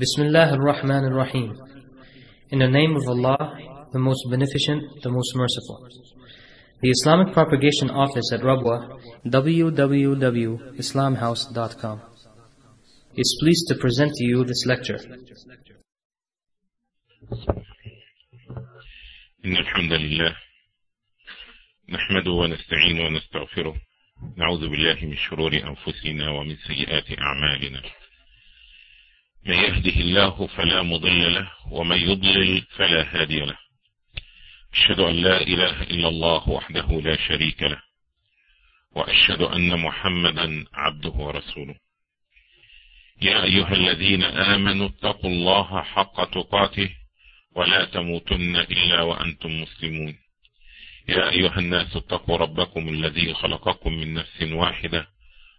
Bismillah ar-Rahman ar-Rahim. In the name of Allah, the most beneficent, the most merciful. The Islamic Propagation Office at Rabwa, www.islamhouse.com, is pleased to present to you this lecture. إن الحمد لله نحمده ونستعينه ونستغفره نعوذ بالله من شرور أنفسنا ومن سيئات أعمالنا من يهده الله فلا مضل له ومن يضلل فلا هادي له. أشهد أن لا إله إلا الله وحده لا شريك له وأشهد أن محمدا عبده ورسوله. يا أيها الذين آمنوا اتقوا الله حق تقاته ولا تموتن إلا وأنتم مسلمون. يا أيها الناس اتقوا ربكم الذي خلقكم من نفس واحدة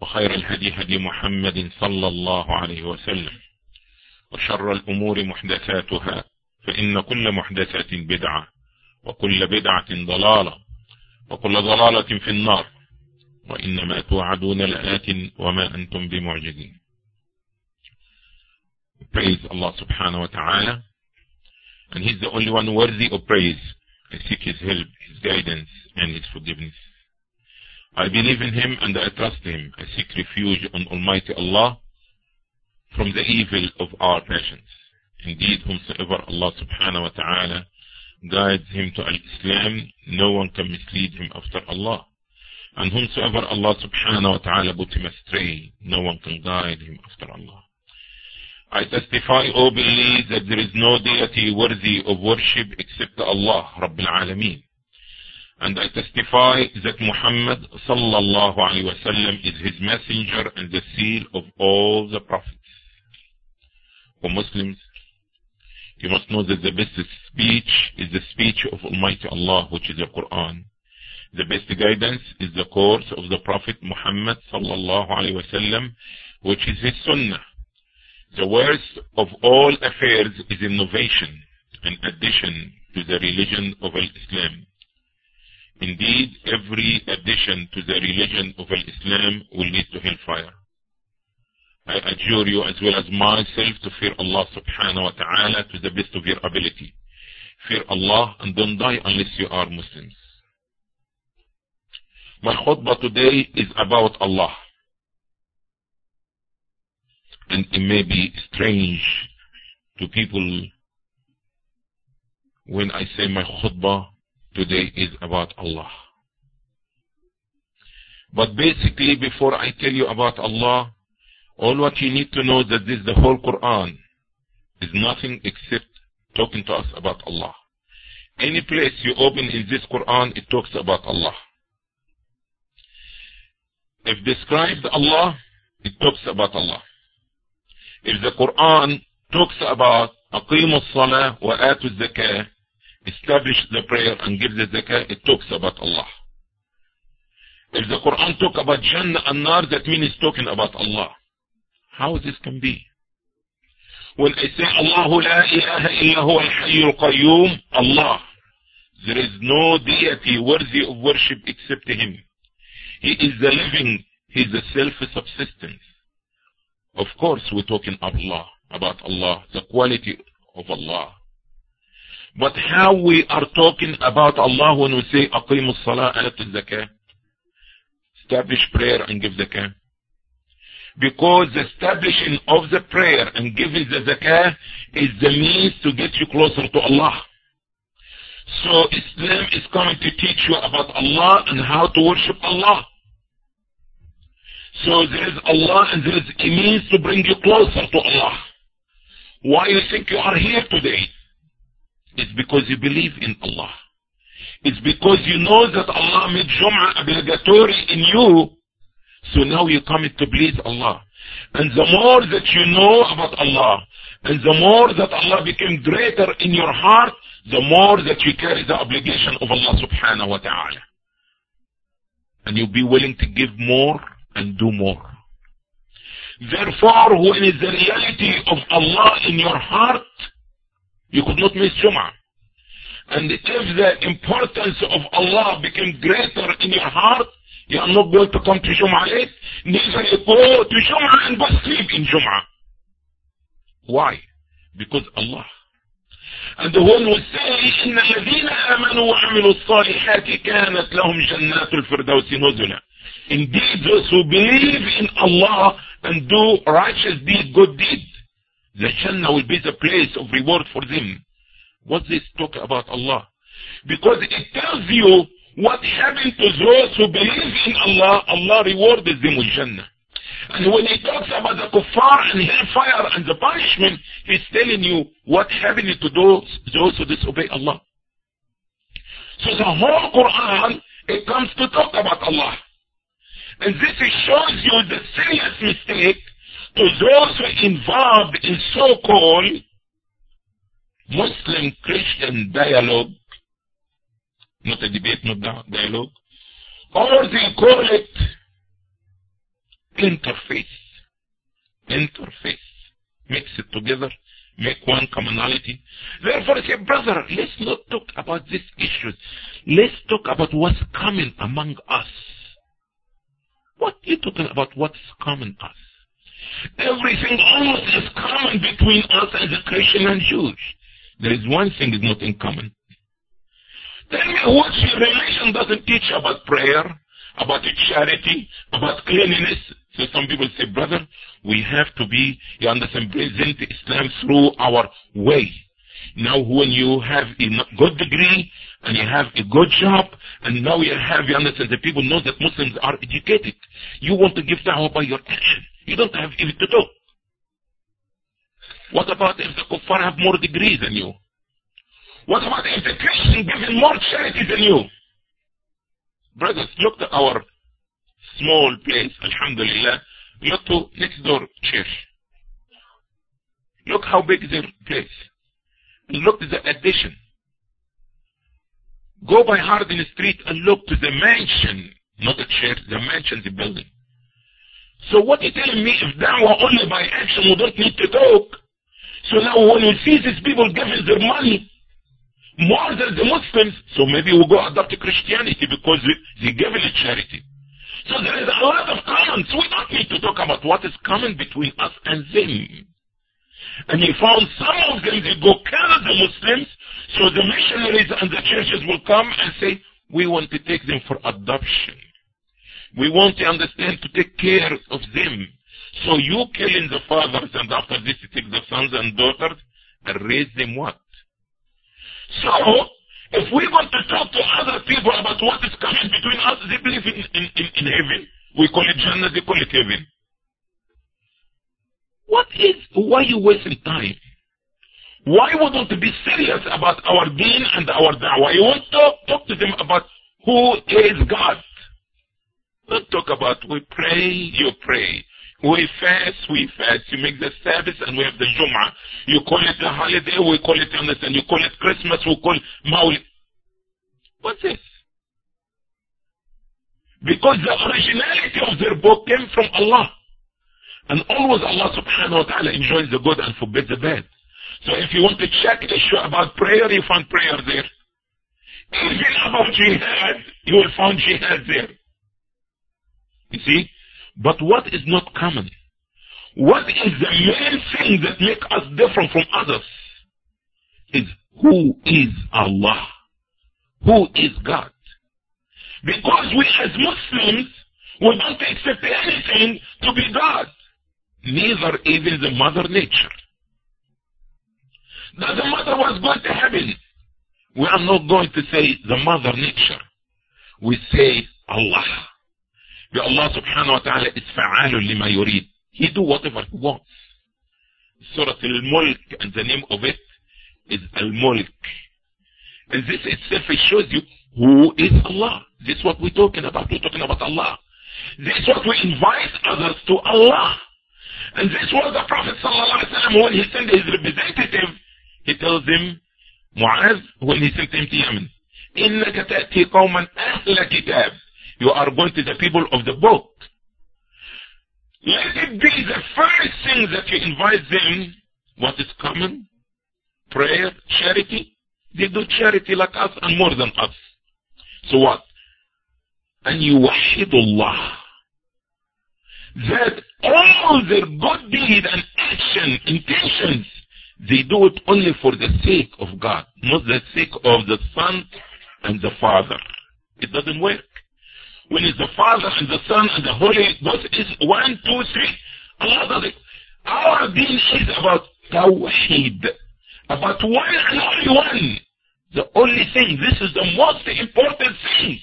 وخير الهدي هدي محمد صلى الله عليه وسلم وشر الأمور محدثاتها فإن كل محدثة بدعة وكل بدعة ضلالة وكل ضلالة في النار وإنما توعدون لآت وما أنتم بمعجزين Praise Allah subhanahu wa ta'ala and He's the only one worthy of praise. I seek His help, His guidance and His forgiveness. I believe in Him and I trust Him. I seek refuge on Almighty Allah from the evil of our passions. Indeed, whomsoever Allah subhanahu wa ta'ala guides him to Al-Islam, no one can mislead him after Allah. And whomsoever Allah subhanahu wa ta'ala put him astray, no one can guide him after Allah. I testify, O believe, that there is no deity worthy of worship except Allah, Rabbil Alameen. And I testify that Muhammad sallallahu alayhi wa sallam is his messenger and the seal of all the prophets. For Muslims, you must know that the best speech is the speech of Almighty Allah, which is the Quran. The best guidance is the course of the Prophet Muhammad sallallahu alayhi wa sallam, which is his sunnah. The worst of all affairs is innovation and addition to the religion of Islam. Indeed, every addition to the religion of Islam will lead to hellfire. I adjure you as well as myself to fear Allah subhanahu wa ta'ala to the best of your ability. Fear Allah and don't die unless you are Muslims. My khutbah today is about Allah. And it may be strange to people when I say my khutbah today is about Allah. But basically, before I tell you about Allah, all what you need to know that this the whole Quran is nothing except talking to us about Allah. Any place you open in this Quran, it talks about Allah. If described Allah, it talks about Allah. If the Quran talks about أقيموا الصلاة وآتوا الزكاة, establish the prayer and give the zakah, it talks about Allah. If the Quran talk about Jannah and Nar, that means it's talking about Allah. How this can be? When I say Allahu la ilaha illa huwa al-hayyul qayyum, Allah, there is no deity worthy of worship except Him. He is the living, He is the self-subsistence. Of course, we're talking Allah, about Allah, the quality of Allah. But how we are talking about Allah when we say أقيموا الصلاة آتوا الزكاة establish prayer and give zakah because the establishing of the prayer and giving the zakah is the means to get you closer to Allah. So Islam is coming to teach you about Allah and how to worship Allah. So there is Allah and there is a means to bring you closer to Allah. Why you think you are here today? It's because you believe in Allah. It's because you know that Allah made Jum'ah obligatory in you. So now you come to please Allah. And the more that you know about Allah, and the more that Allah became greater in your heart, the more that you carry the obligation of Allah subhanahu wa ta'ala. And you'll be willing to give more and do more. Therefore, when is the reality of Allah in your heart, you could not miss Jum'ah. And if the importance of Allah became greater in your heart, you are not going to come to Jum'ah late, neither you go to Jum'ah and go sleep in Jum'ah. Why? Because Allah. And when we say, إن الذين آمنوا وعملوا الصالحات كانت لهم جنات الفردوس نزلا. Indeed, those who believe in Allah and do righteous deed, good deed, the Jannah will be the place of reward for them. What's this talk about Allah? Because it tells you what happened to those who believe in Allah, Allah rewarded them with Jannah. And when he talks about the kuffar and hellfire and the punishment, he's telling you what happened to those, those who disobey Allah. So the whole Quran, it comes to talk about Allah. And this shows you the serious mistake to those who involved in so-called Muslim-Christian dialogue, not a debate, not dialogue, or they call it interface. Interface. Mix it together, make one commonality. Therefore, say, brother, let's not talk about these issues. Let's talk about what's coming among us. What are you talking about what's common us? Everything almost is common between us and the Christian and Jews. There is one thing is not in common. Tell me what religion doesn't teach about prayer, about charity, about cleanliness. So some people say, brother, we have to be, you understand, present Islam through our way. Now when you have a good degree and you have a good job and now you have, you understand, the people know that Muslims are educated. You want to give da'wah by your action. You don't have even to do. What about if the kuffar have more degrees than you? What about if the Christian given more charity than you? Brothers, look at our small place, alhamdulillah. Look to next door church. Look how big their place. Look to the addition. Go by Hardin Street and look to the mansion, not the church, the mansion, the building. So what you telling me if da'wah only by action we don't need to talk? So now when we see these people giving their money more than the Muslims, so maybe we'll go adopt Christianity because they, give it charity. So there is a lot of common. So we don't need to talk about what is common between us and them. And he found some of them, they go kill the Muslims, so the missionaries and the churches will come and say, we want to take them for adoption. We want to understand to take care of them. So you killing the fathers and after this you take the sons and daughters and raise them what? So, if we want to talk to other people about what is coming between us, they believe in, in, in, in heaven. We call it Jannah, they call it heaven. What is, why you wasting time? Why wouldn't we be serious about our deen and our da'wah? You want to talk, talk to them about who is God. Don't talk about we pray, you pray. We fast, we fast. You make the service and we have the Jum'ah. You call it a holiday, we call it, understand, you call it Christmas, we call it Maulid. What's this? Because the originality of their book came from Allah. And always Allah subhanahu wa ta'ala enjoys the good and forbids the bad. So if you want to check the issue about prayer, you find prayer there. Even about jihad, you will find jihad there. You see? But what is not common? What is the main thing that makes us different from others? Is who is Allah? Who is God? Because we as Muslims, we don't accept anything to be God. Neither even the mother nature. The mother was going to heaven. We are not going to say the mother nature. We say Allah. The Allah subhanahu wa ta'ala is fa'alun lima yurid. He do whatever he wants. Surah Al-Mulk, and the name of it is Al-Mulk. And this itself it shows you who is Allah. This is what we're talking about. We're talking about Allah. This is what we invite others to Allah. And this was the Prophet sallallahu alaihi wasallam when he sent his representative, he tells him, Muaz, when he sent him to Yemen, إِنَّكَ تَأْتِي قَوْمًا أَهْلَ كِتَابٍ You are going to the people of the book. Let it be the first thing that you invite them. What is common? Prayer, charity. They do charity like us and more than us. So what? And you Allah. That all their good deed and action, intentions, they do it only for the sake of God, not the sake of the Son and the Father. It doesn't work. When it's the Father and the Son and the Holy Ghost is one, two, three. Allah does it. Our deen is about Tawheed. About one and only one. The only thing. This is the most important thing.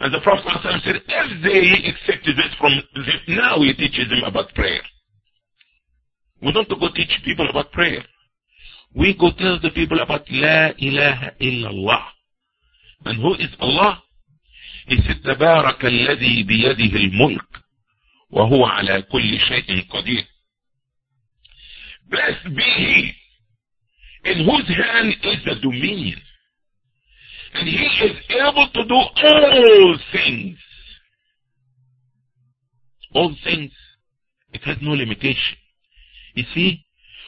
And the Prophet said, if they accepted this from them, now we teach them about prayer. We don't go teach people about prayer. We go tell the people about La ilaha illallah. And who is Allah? تبارك الذي بيده الملك وهو على كل شيء قدير. Blessed be He in whose hand is the dominion. And He is able to do all things. All things. It has no limitation. You see,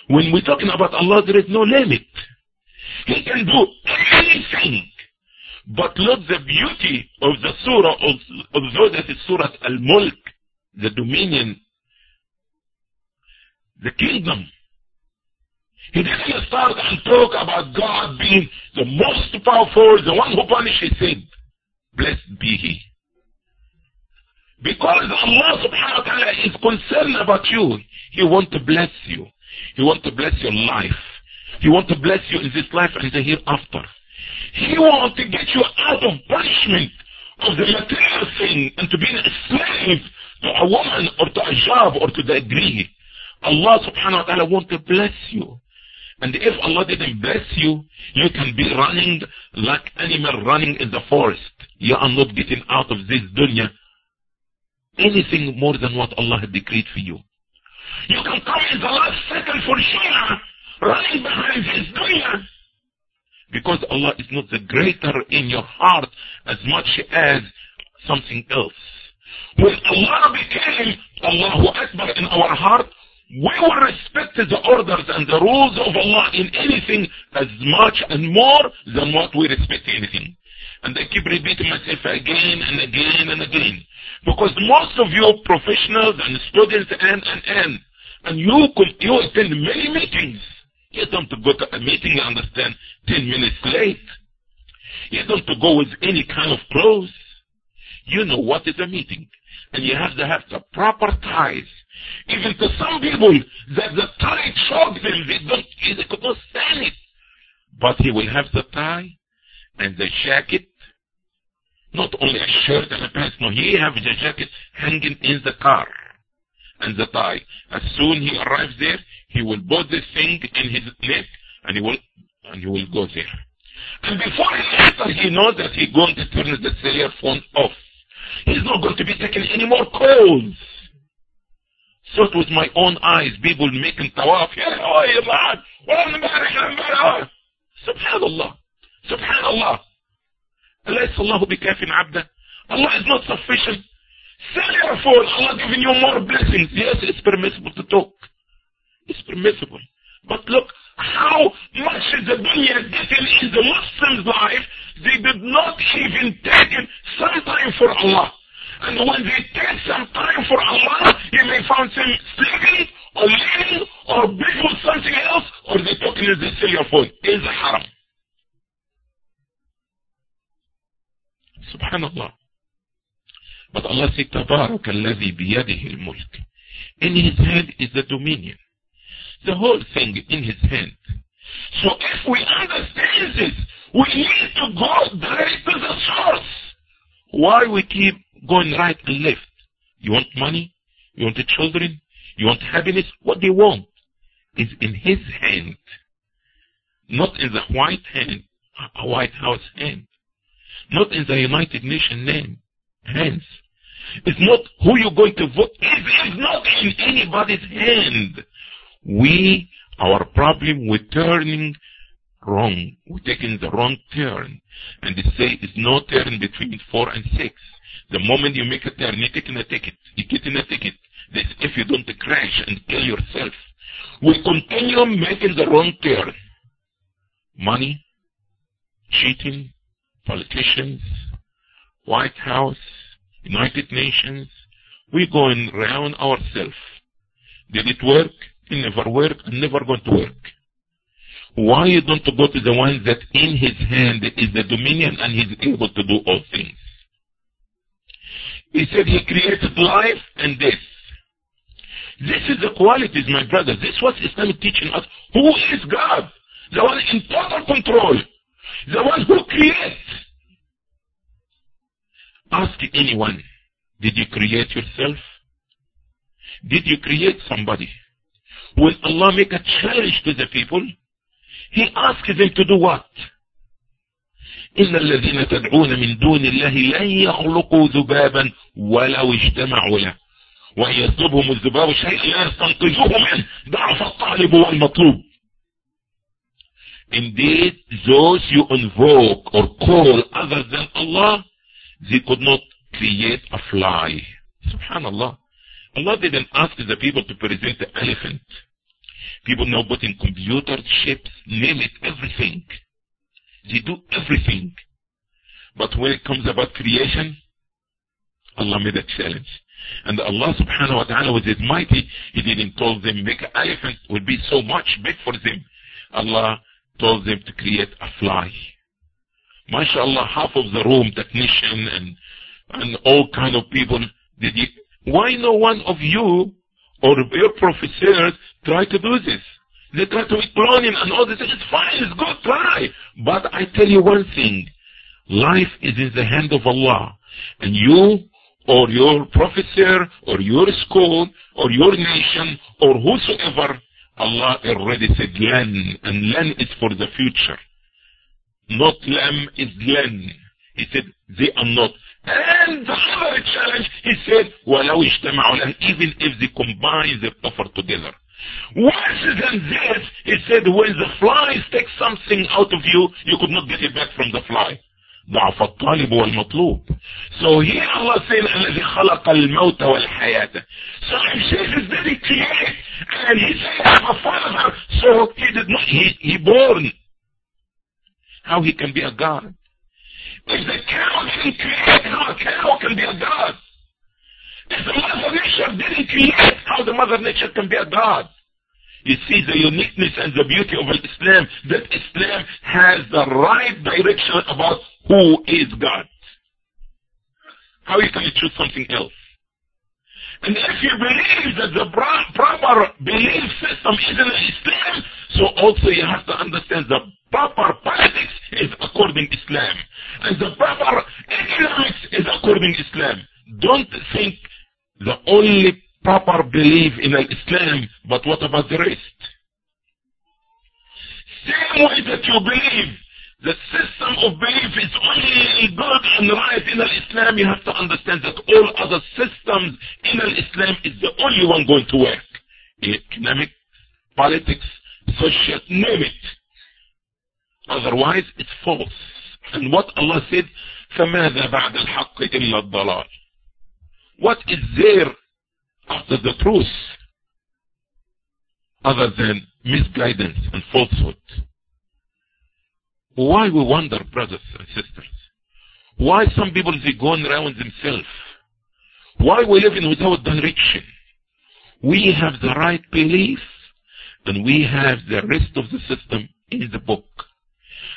when we're talking about Allah, there is no limit. He can do anything. But look the beauty of the surah, although that is Surah Al-Mulk, the dominion, the kingdom. He didn't start and talk about God being the most powerful, the one who punishes sin. Blessed be He. Because Allah subhanahu wa ta'ala is concerned about you. He wants to bless you. He wants to bless your life. He wants to bless you in this life and the hereafter. He wants to get you out of punishment of the material thing and to be a slave to a woman or to a job or to the degree. Allah subhanahu wa ta'ala wants to bless you. And if Allah didn't bless you, you can be running like animal running in the forest. You are not getting out of this dunya anything more than what Allah had decreed for you. You can come in the last second for Shia, running behind this dunya. Because Allah is not the greater in your heart as much as something else. When Allah became Allahu Akbar in our heart, we will respect the orders and the rules of Allah in anything as much and more than what we respect anything. And I keep repeating myself again and again and again. Because most of you professionals and students and, and, and, and you could, you attend many meetings. You don't go to a meeting and understand 10 minutes late. You don't go with any kind of clothes. You know what is a meeting. And you have to have the proper ties. Even to some people that the tie shocks them, they don't, they could not stand it. But he will have the tie and the jacket. Not only a shirt and a pants, no, he have the jacket hanging in the car and the tie. As soon he arrives there, he will put this thing in his neck and he will and he will go there. And before he enters, he knows that he's going to turn the cellular phone off. He's not going to be taking any more calls. So it was my own eyes, people making tawaf. Subhanallah. Subhanallah. Allah is not sufficient Phone. Allah giving you more blessings. Yes, it's permissible to talk. It's permissible. But look how much is the dunya getting in the Muslims' life. They did not even take some time for Allah. And when they take some time for Allah, you may find them sleeping or leaning or with something else or they talking in the cellular phone. Is haram. Subhanallah. But Allah said, تبارك الذي بيده الملك. In his hand is the dominion. The whole thing in his hand. So if we understand this, we need to go direct to the source. Why we keep going right and left? You want money? You want the children? You want happiness? What they want is in his hand. Not in the white hand, a White House hand. Not in the United Nations name, hands. It's not who you're going to vote. It is not in anybody's hand. We, our problem we're turning wrong. We're taking the wrong turn. And they say it's no turn between four and six. The moment you make a turn, you're taking a ticket. You're in a ticket. If you don't crash and kill yourself. We continue making the wrong turn. Money, cheating, politicians, White House, United Nations. We're going round ourselves. Did it work? It never worked and never going to work. Why you don't go to the one that in his hand is the dominion and he's able to do all things? He said he created life and death. This is the qualities, my brother. This is what Islam is teaching us. Who is God? The one in total control. The one who creates. Ask anyone, did you create yourself? Did you create somebody? When Allah make a challenge to the people, He asks them to do what? إن الذين تدعون من دون الله لن يخلقوا ذبابا ولو اجتمعوا له وإن يطلبهم الذباب شيئا لا يستنقذوه منه ضعف الطالب والمطلوب Indeed, those you invoke or call other than Allah, they could not create a fly. Subhanallah. Allah didn't ask the people to present the elephant. People now put in computer chips, name it, everything. They do everything. But when it comes about creation, Allah made a challenge. And Allah subhanahu wa ta'ala was mighty. He didn't tell them make an elephant would be so much big for them. Allah told them to create a fly. MashaAllah, half of the room, technician and, and all kind of people, did you, why no one of you or your professors try to do this? They try to be cloning and all this. It's fine, it's good, try. But I tell you one thing. Life is in the hand of Allah. And you or your professor or your school or your nation or whosoever, Allah already said lan. And lan is for the future not lam is lam. He said, they are not. And the other challenge, he said, وَلَوْ اجْتَمَعُوا And even if they combine their effort together. Worse than this, he said, when the flies take something out of you, you could not get it back from the fly. ضعف الطالب والمطلوب. So here Allah says, الذي خلق الموت والحياة. So I'm this very clear. And he said, I'm a father. So he did not, he, he born how he can be a God? If the cow didn't create, how a cow can be a God? If the Mother Nature didn't create, how the Mother Nature can be a God? You see the uniqueness and the beauty of Islam, that Islam has the right direction about who is God. How you can choose something else? And if you believe that the proper belief system is in Islam, so also you have to understand the proper politics is according to Islam. And the proper economics is according to Islam. Don't think the only proper belief in Islam, but what about the rest? Same way that you believe the system of belief is only good and right in Islam, you have to understand that all other systems in Islam is the only one going to work. Economic, politics, social, name it. Otherwise, it's false. And what Allah said, فَمَاذَا بَعْدَ الْحَقِّ إِلَّا الضَّلَالِ What is there after the truth other than misguidance and falsehood? Why we wonder, brothers and sisters? Why some people they go around themselves? Why we living without direction? We have the right belief and we have the rest of the system in the book.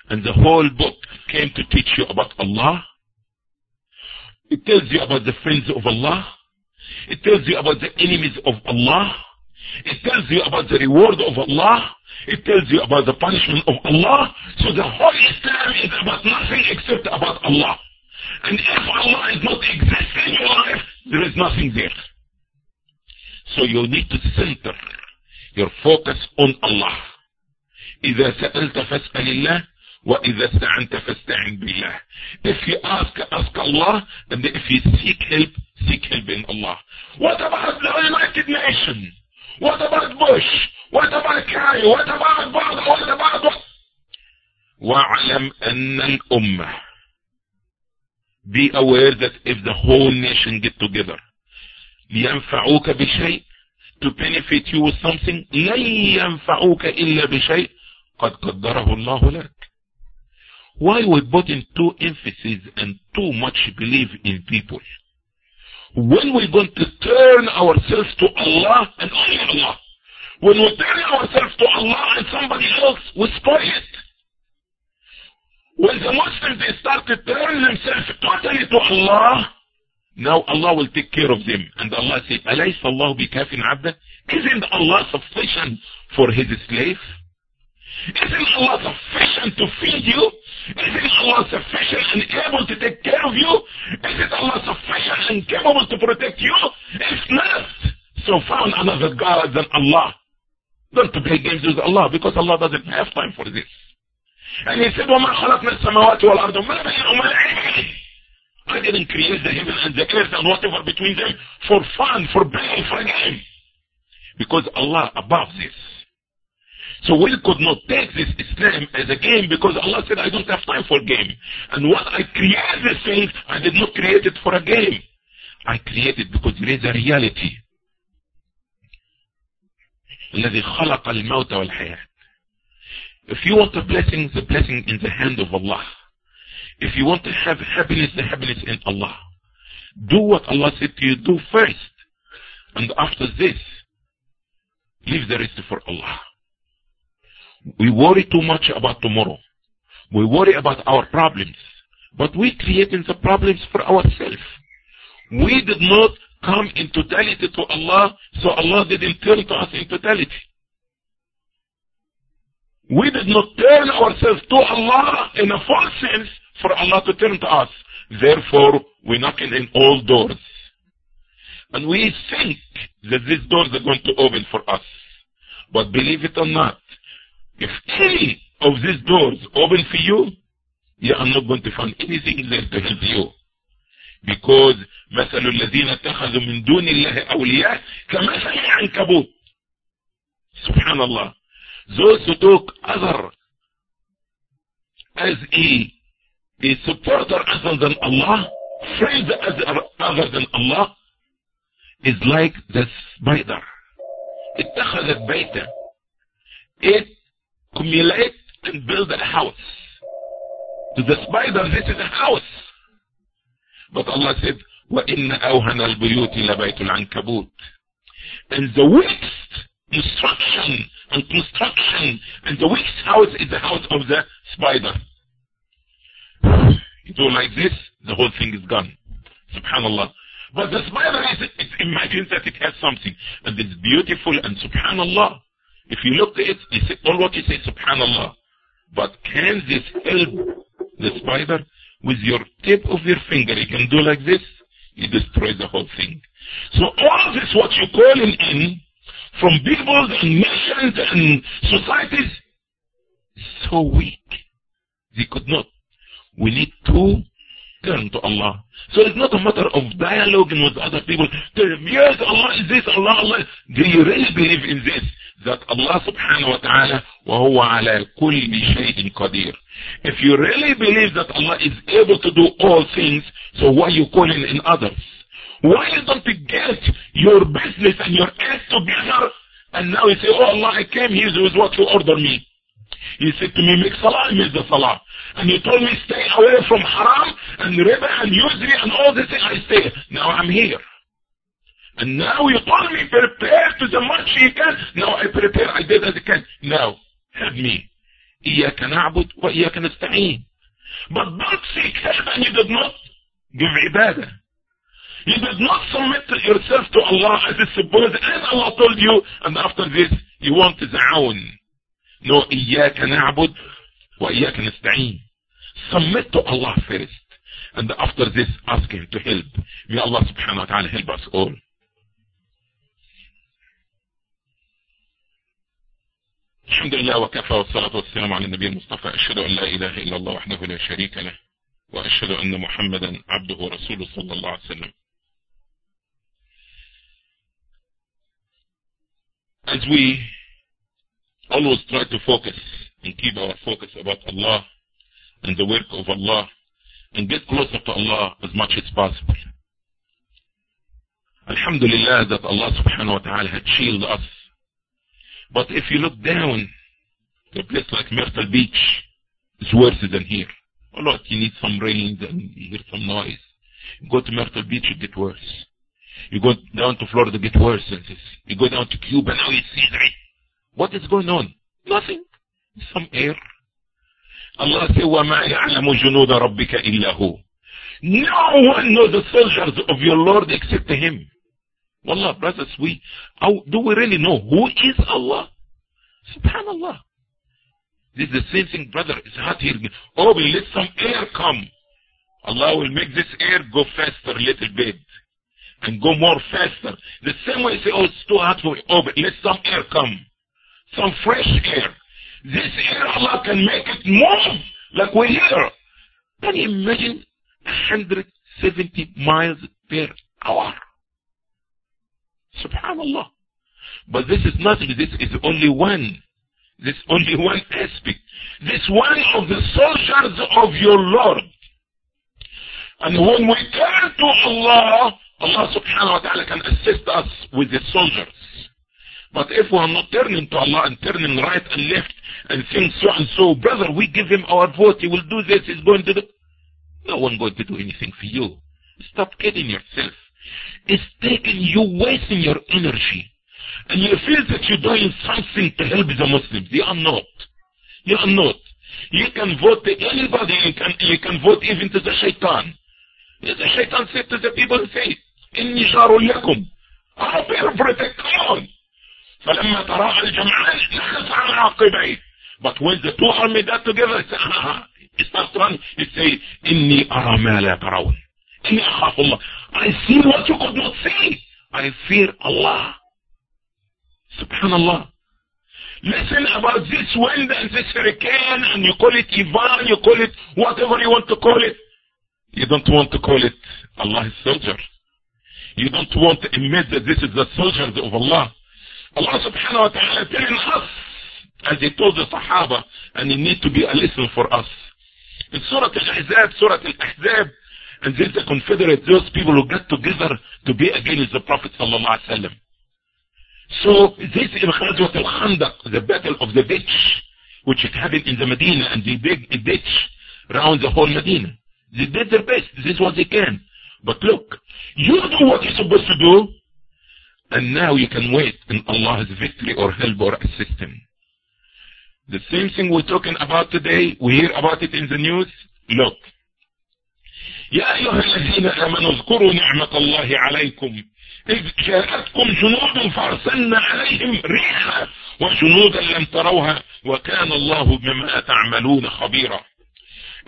And the whole book came to teach you about Allah. It tells you about the friends of Allah. It tells you about the enemies of Allah. It tells you about the reward of Allah. It tells you about the punishment of Allah. So the whole Islam is about nothing except about Allah. And if Allah is not existing in your life, there is nothing there. So you need to center your focus on Allah. إذا سألت فاسأل الله وإذا استعنت فاستعن بالله. If you ask, ask Allah, and if you seek help, seek help in Allah. What about the United Nations? Kerry? What about Biden? What about what? واعلم ان الامة be aware that if the whole nation get together لينفعوك بشيء to benefit you with something لن ينفعوك الا بشيء قد قدره الله لك why we put in too emphasis and too much belief in people when we're going to turn ourselves to Allah and only Allah when we turn ourselves to Allah and somebody else we spoil it when the Muslims they start to turn themselves totally to Allah now Allah will take care of them and Allah says أليس الله بكاف عبده isn't Allah sufficient for his slave isn't Allah sufficient to feed you isn't Allah sufficient and able to take care of you isn't Allah sufficient and capable to protect you if not so found another God than Allah don't play games with Allah because Allah doesn't have time for this and he said وما خلقنا السماوات والأرض وما بينهما العلم I didn't create the heaven and the earth and whatever between them for fun, for play, for a game. Because Allah above this. So we could not take this Islam as a game because Allah said I don't have time for game. And what I created this thing, I did not create it for a game. I created because there is a reality. الذي خلق الموت والحياة. If you want a blessing, the blessing in the hand of Allah. If you want to have happiness, the happiness in Allah. Do what Allah said to you, do first. And after this, leave the rest for Allah. We worry too much about tomorrow. We worry about our problems. But we creating the problems for ourselves. We did not come in totality to Allah, so Allah didn't turn to us in totality. We did not turn ourselves to Allah in a full sense for Allah to turn to us. Therefore, we're knocking in all doors. And we think that these doors are going to open for us. But believe it or not, if any of these doors open for you, you are not going to find anything there to help you. Because مثل الذين اتخذوا من دون الله أولياء كمثل العنكبوت. Subhanallah. Those who took other as a a supporter other than Allah, friends other than Allah, is like the spider. اتخذت بيتا. It accumulate and build a house. To the spider, this is a house. But Allah said, وَإِنَّ أَوْهَنَ الْبُيُوتِ لَبَيْتُ الْعَنْكَبُوتِ And the weakest instruction and construction and the weakest house is the house of the spider. You do like this, the whole thing is gone. Subhanallah. But the spider is, it imagines that it has something and it's beautiful and subhanallah. If you look at it, you say, all what you say, subhanallah. But can this help the spider? With your tip of your finger, you can do like this, you destroy the whole thing. So all this, what you're calling in, from peoples and nations and societies, is so weak. They could not. We need to turn to Allah. So it's not a matter of dialoguing with other people. Tell them, yes, Allah is this, Allah, Allah. Do you really believe in this? That Allah subhanahu wa ta'ala, وَهُوَ عَلَى كُلِّ شَيْءٍ قَدِيرٌ If you really believe that Allah is able to do all things, so why are you calling in others? Why don't you get your business and your act together and now you say, oh Allah, I came here with what you order me. He said to me, make salah, I make the salah. And you told me stay away from haram and riba and usury and all this thing, I stay. Now I'm here. And now you told me prepare to the much you can. Now I prepare, I did as I can. Now, help me. إياك نعبد وإياك نستعين. But don't seek help and you did not give ibadah. You did not submit yourself to Allah as is supposed and Allah told you and after this you want za'awn. No, إياك نعبد وإياك نستعين. Submit to Allah first. And after this, ask Him to help. May Allah subhanahu wa ta'ala help us all. الحمد لله وكفى والصلاة والسلام على النبي المصطفى أشهد أن لا إله إلا الله وحده لا شريك له وأشهد أن محمدا عبده ورسوله صلى الله عليه وسلم As we always try to focus and keep our focus about Allah and the work of Allah and get closer to Allah as much as possible. Alhamdulillah that Allah subhanahu wa ta'ala had shielded us. But if you look down a place like Myrtle Beach, it's worse than here. Oh, a lot, you need some rain and you hear some noise. You go to Myrtle Beach, it get worse. You go down to Florida, it get worse. You go down to Cuba, now it's that. What is going on? Nothing. Some air. Allah said, وَمَا يَعْلَمُ جُنُودَ رَبِّكَ إِلَّا هُ No one knows the soldiers of your Lord except Him. Wallah, brothers, we, how, do we really know who is Allah? Subhanallah. This is the same thing, brother. It's hot here. Oh, we let some air come. Allah will make this air go faster a little bit. And go more faster. The same way say, oh, it's too hot for me. Oh, but let some air come. Some fresh air. This air, Allah can make it move like we hear. Can you imagine 170 miles per hour? Subhanallah. But this is nothing. This is only one. This only one aspect. This one of the soldiers of your Lord. And when we turn to Allah, Allah subhanahu wa ta'ala can assist us with the soldiers. But if we are not turning to Allah and turning right and left and saying so and so, brother, we give him our vote, he will do this, he's going to do... No one going to do anything for you. Stop kidding yourself. It's taking you wasting your energy. And you feel that you're doing something to help the Muslims. You are not. You are not. You can vote to anybody. You can, you can vote even to the shaitan. The shaitan said to the people, say, إني جار لكم. I'll be your protector. Come on. فلما تراءى الجمعان نحس عن عقبيه. But when the two armies got together, it starts running. It say, إني أرى ما لا ترون. إني أخاف الله. I see what you could not see. I fear Allah. Subhanallah. Listen about this wind and this hurricane and you call it Ivan, you call it whatever you want to call it. You don't want to call it Allah's soldier. You don't want to admit that this is the soldiers of Allah. Allah subhanahu wa ta'ala telling us, as he told the Sahaba, and it need to be a lesson for us. In Surah Al-Ahzab, Surah Al-Ahzab, and there's the confederate, those people who got together to be against the Prophet sallallahu alaihi wasallam. So this is Ghazwat al-Khandaq, the battle of the ditch, which happened in the Medina, and they dig a ditch around the whole Medina. They did their best. This is what they can. But look, you do what you're supposed to do, and now you can wait in Allah's victory or help or assistance. The same thing we're talking about today, we hear about it in the news. Look. يا أيها الذين آمنوا اذكروا نعمة الله عليكم إذ جاءتكم جنود فأرسلنا عليهم ريحا وجنودا لم تروها وكان الله بما تعملون خبيرا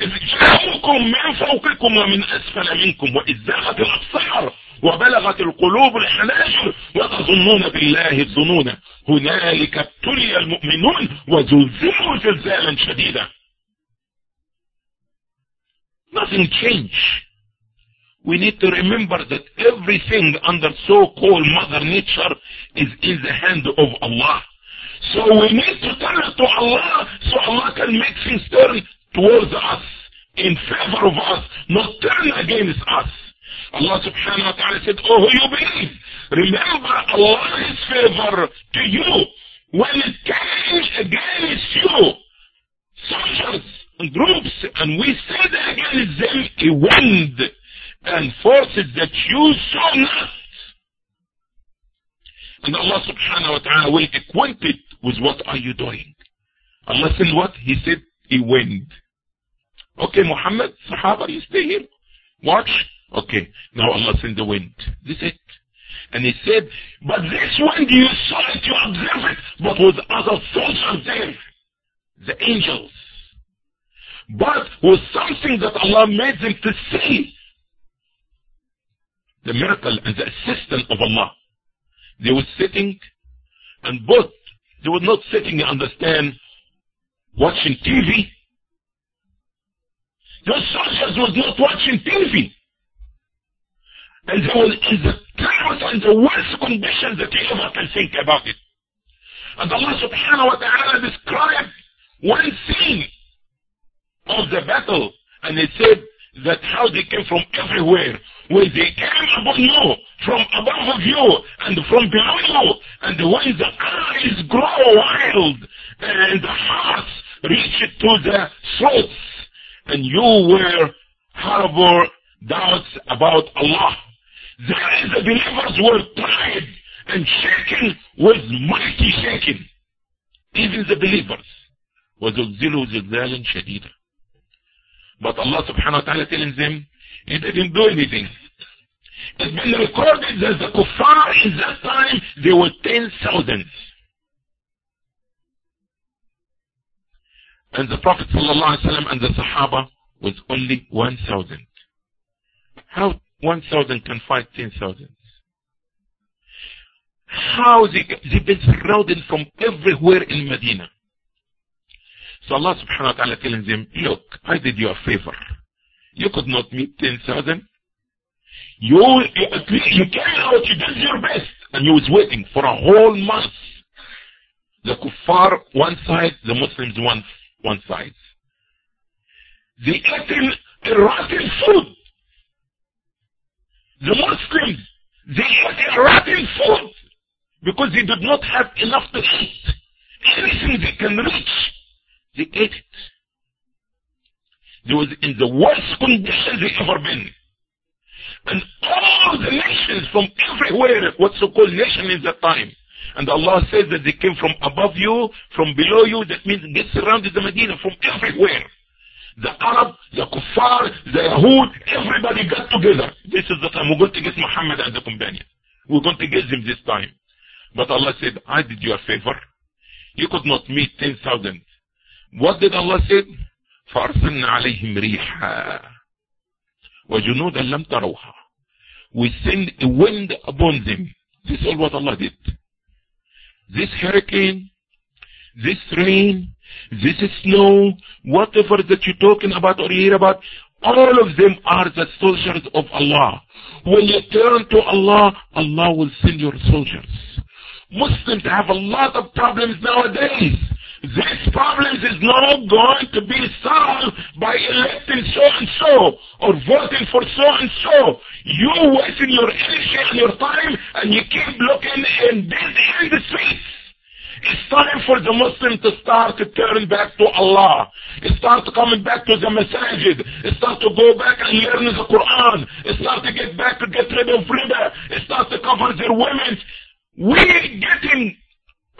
إذ جاءوكم من فوقكم ومن أسفل منكم وإذ زاغت الأبصار وبلغت القلوب الحناجر وتظنون بالله الظنون هنالك ابتلي المؤمنون وزلزلوا زلزالا شديدا Nothing changed. We need to remember that everything under so-called Mother Nature is in the hand of Allah. So we need to turn to Allah so Allah can make things turn towards us, in favor of us, not turn against us. Allah subhanahu wa ta'ala said, Oh, who you believe? Remember Allah's favor to you when it came against you. Soldiers and groups, and we said against them a wind and forces that you saw not. And Allah subhanahu wa ta'ala will acquaint it with what are you doing. Allah said what? He said a wind. Okay, Muhammad, Sahaba, you stay here. Watch. Okay, now Allah sent the wind. This is it. And he said, but this wind you saw it, you observed it, but with other soldiers. The angels. But was something that Allah made them to see. The miracle and the assistance of Allah. They were sitting and both, they were not sitting, you understand, watching TV. Those soldiers was not watching TV. And they were in the chaos and the worst conditions that you ever can think about it. And Allah subhanahu wa ta'ala described one scene of the battle. And it said that how they came from everywhere. When they came above you, from above of you, and from below you, and when the eyes grow wild, and the hearts reach to the throats, and you were harbor doubts about Allah. There the believers were tried and shaken with mighty shaking. Even the believers. وزلزلوا زلزالا شديدا. But Allah subhanahu wa ta'ala telling them, He didn't do anything. It's been recorded that the kuffar in that time, they were ten thousands. And the Prophet sallallahu alaihi wasallam and the Sahaba was only one thousand. How one thousand can fight ten thousand? How they, they've been surrounded from everywhere in Medina. So Allah subhanahu wa ta'ala telling them, look, I did you a favor. You could not meet 10,000. You, you, you out, you did your best, and you was waiting for a whole month. The kuffar one side, the Muslims one, one side. They ate rotten food. The Muslims, they ate rotten food because they did not have enough to eat. Anything they can reach, they ate it. They was in the worst condition they ever been. And all the nations from everywhere, what so-called nation in that time. And Allah says that they came from above you, from below you, that means get surrounded the Medina from everywhere. The Arab, the Kuffar, the Yahud, everybody got together. This is the time we're going to get Muhammad and the companion. We're going to get them this time. But Allah said, I did you a favor. You could not meet 10,000. What did Allah say? فأرسلنا عليهم ريحا وجنودا لم تروها. We send a wind upon them. This is all what Allah did. This hurricane, this rain, this is snow, whatever that you're talking about or you hear about, all of them are the soldiers of Allah. When you turn to Allah, Allah will send your soldiers. Muslims have a lot of problems nowadays. These problems is not going to be solved by electing so and so or voting for so and so. You're wasting your energy and your time and you keep looking in in the streets. It's time for the Muslim to start to turn back to Allah. It start coming back to the masajid. It start to go back and learn the Quran. It start to get back to get rid of riba. It start to cover their women. We're getting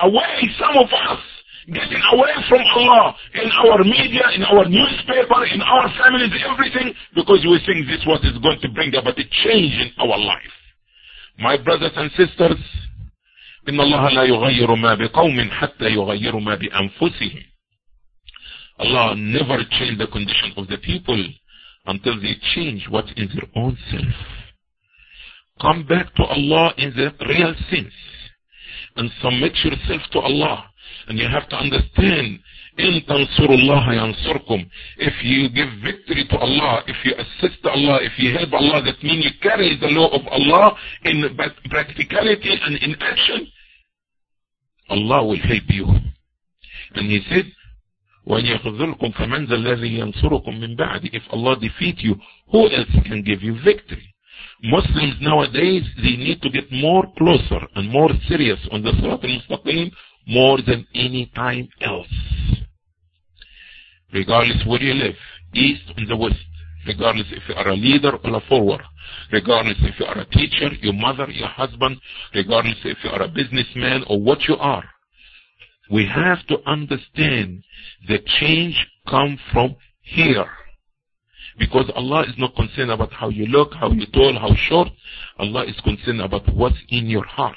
away, some of us, getting away from Allah in our media, in our newspaper, in our families, everything, because we think this what is going to bring about a change in our life. My brothers and sisters, إن الله لا يغير ما بقوم حتى يغيروا ما بأنفسهم. Allah never change the condition of the people until they change what's in their own self. Come back to Allah in the real sense and submit yourself to Allah. And you have to understand, in tansurullah yansurkum. If you give victory to Allah, if you assist Allah, if you help Allah, that means you carry the law of Allah in practicality and in action. Allah will help you. And he said, فَمَنْ ذَا الَّذِي يَنْصُرُكُمْ مِنْ بَعْدِ If Allah defeat you, who else can give you victory? Muslims nowadays, they need to get more closer and more serious on the Sirat al-Mustaqim more than any time else. Regardless where you live, east and the west, regardless if you are a leader or a follower regardless if you are a teacher your mother your husband regardless if you are a businessman or what you are we have to understand the change come from here. Because Allah is not concerned about how you look, how you tall, how short. Allah is concerned about what's in your heart.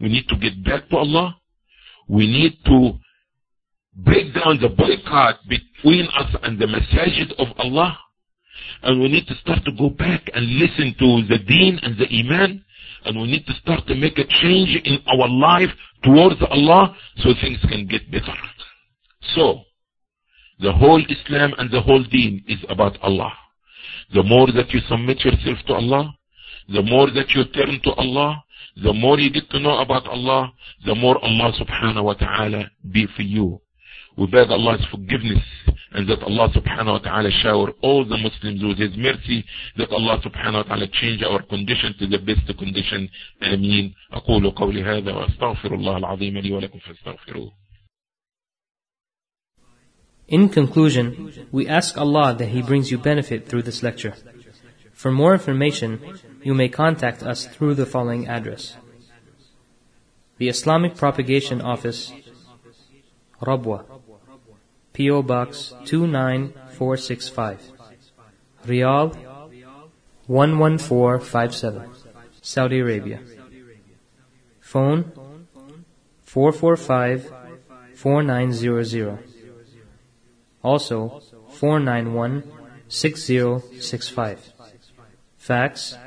We need to get back to Allah. We need to break down the boycott between us and the masajid of Allah. And we need to start to go back and listen to the deen and the iman. And we need to start to make a change in our life towards Allah so things can get better. So, the whole Islam and the whole deen is about Allah. The more that you submit yourself to Allah, the more that you turn to Allah, the more you get to know about Allah, the more Allah subhanahu wa ta'ala be for you. We beg Allah's forgiveness and that Allah subhanahu wa ta'ala shower all the Muslims with His mercy that Allah subhanahu wa ta'ala change our condition to the best condition آمين أقول قولي هذا وأستغفر الله العظيم لي ولكم فاستغفروه In conclusion, we ask Allah that He brings you benefit through this lecture. For more information, you may contact us through the following address. The Islamic Propagation Office, Rabwa, P.O. Box 29465, Riyadh 11457, Saudi Arabia. Phone 445 4900. Also 491 6065. Fax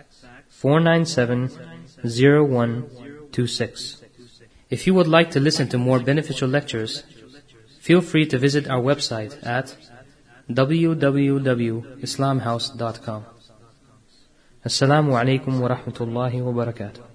497 0126. If you would like to listen to more beneficial lectures, feel free to visit our website at www.islamhouse.com. Assalamu alaikum wa rahmatullahi wa barakatuh.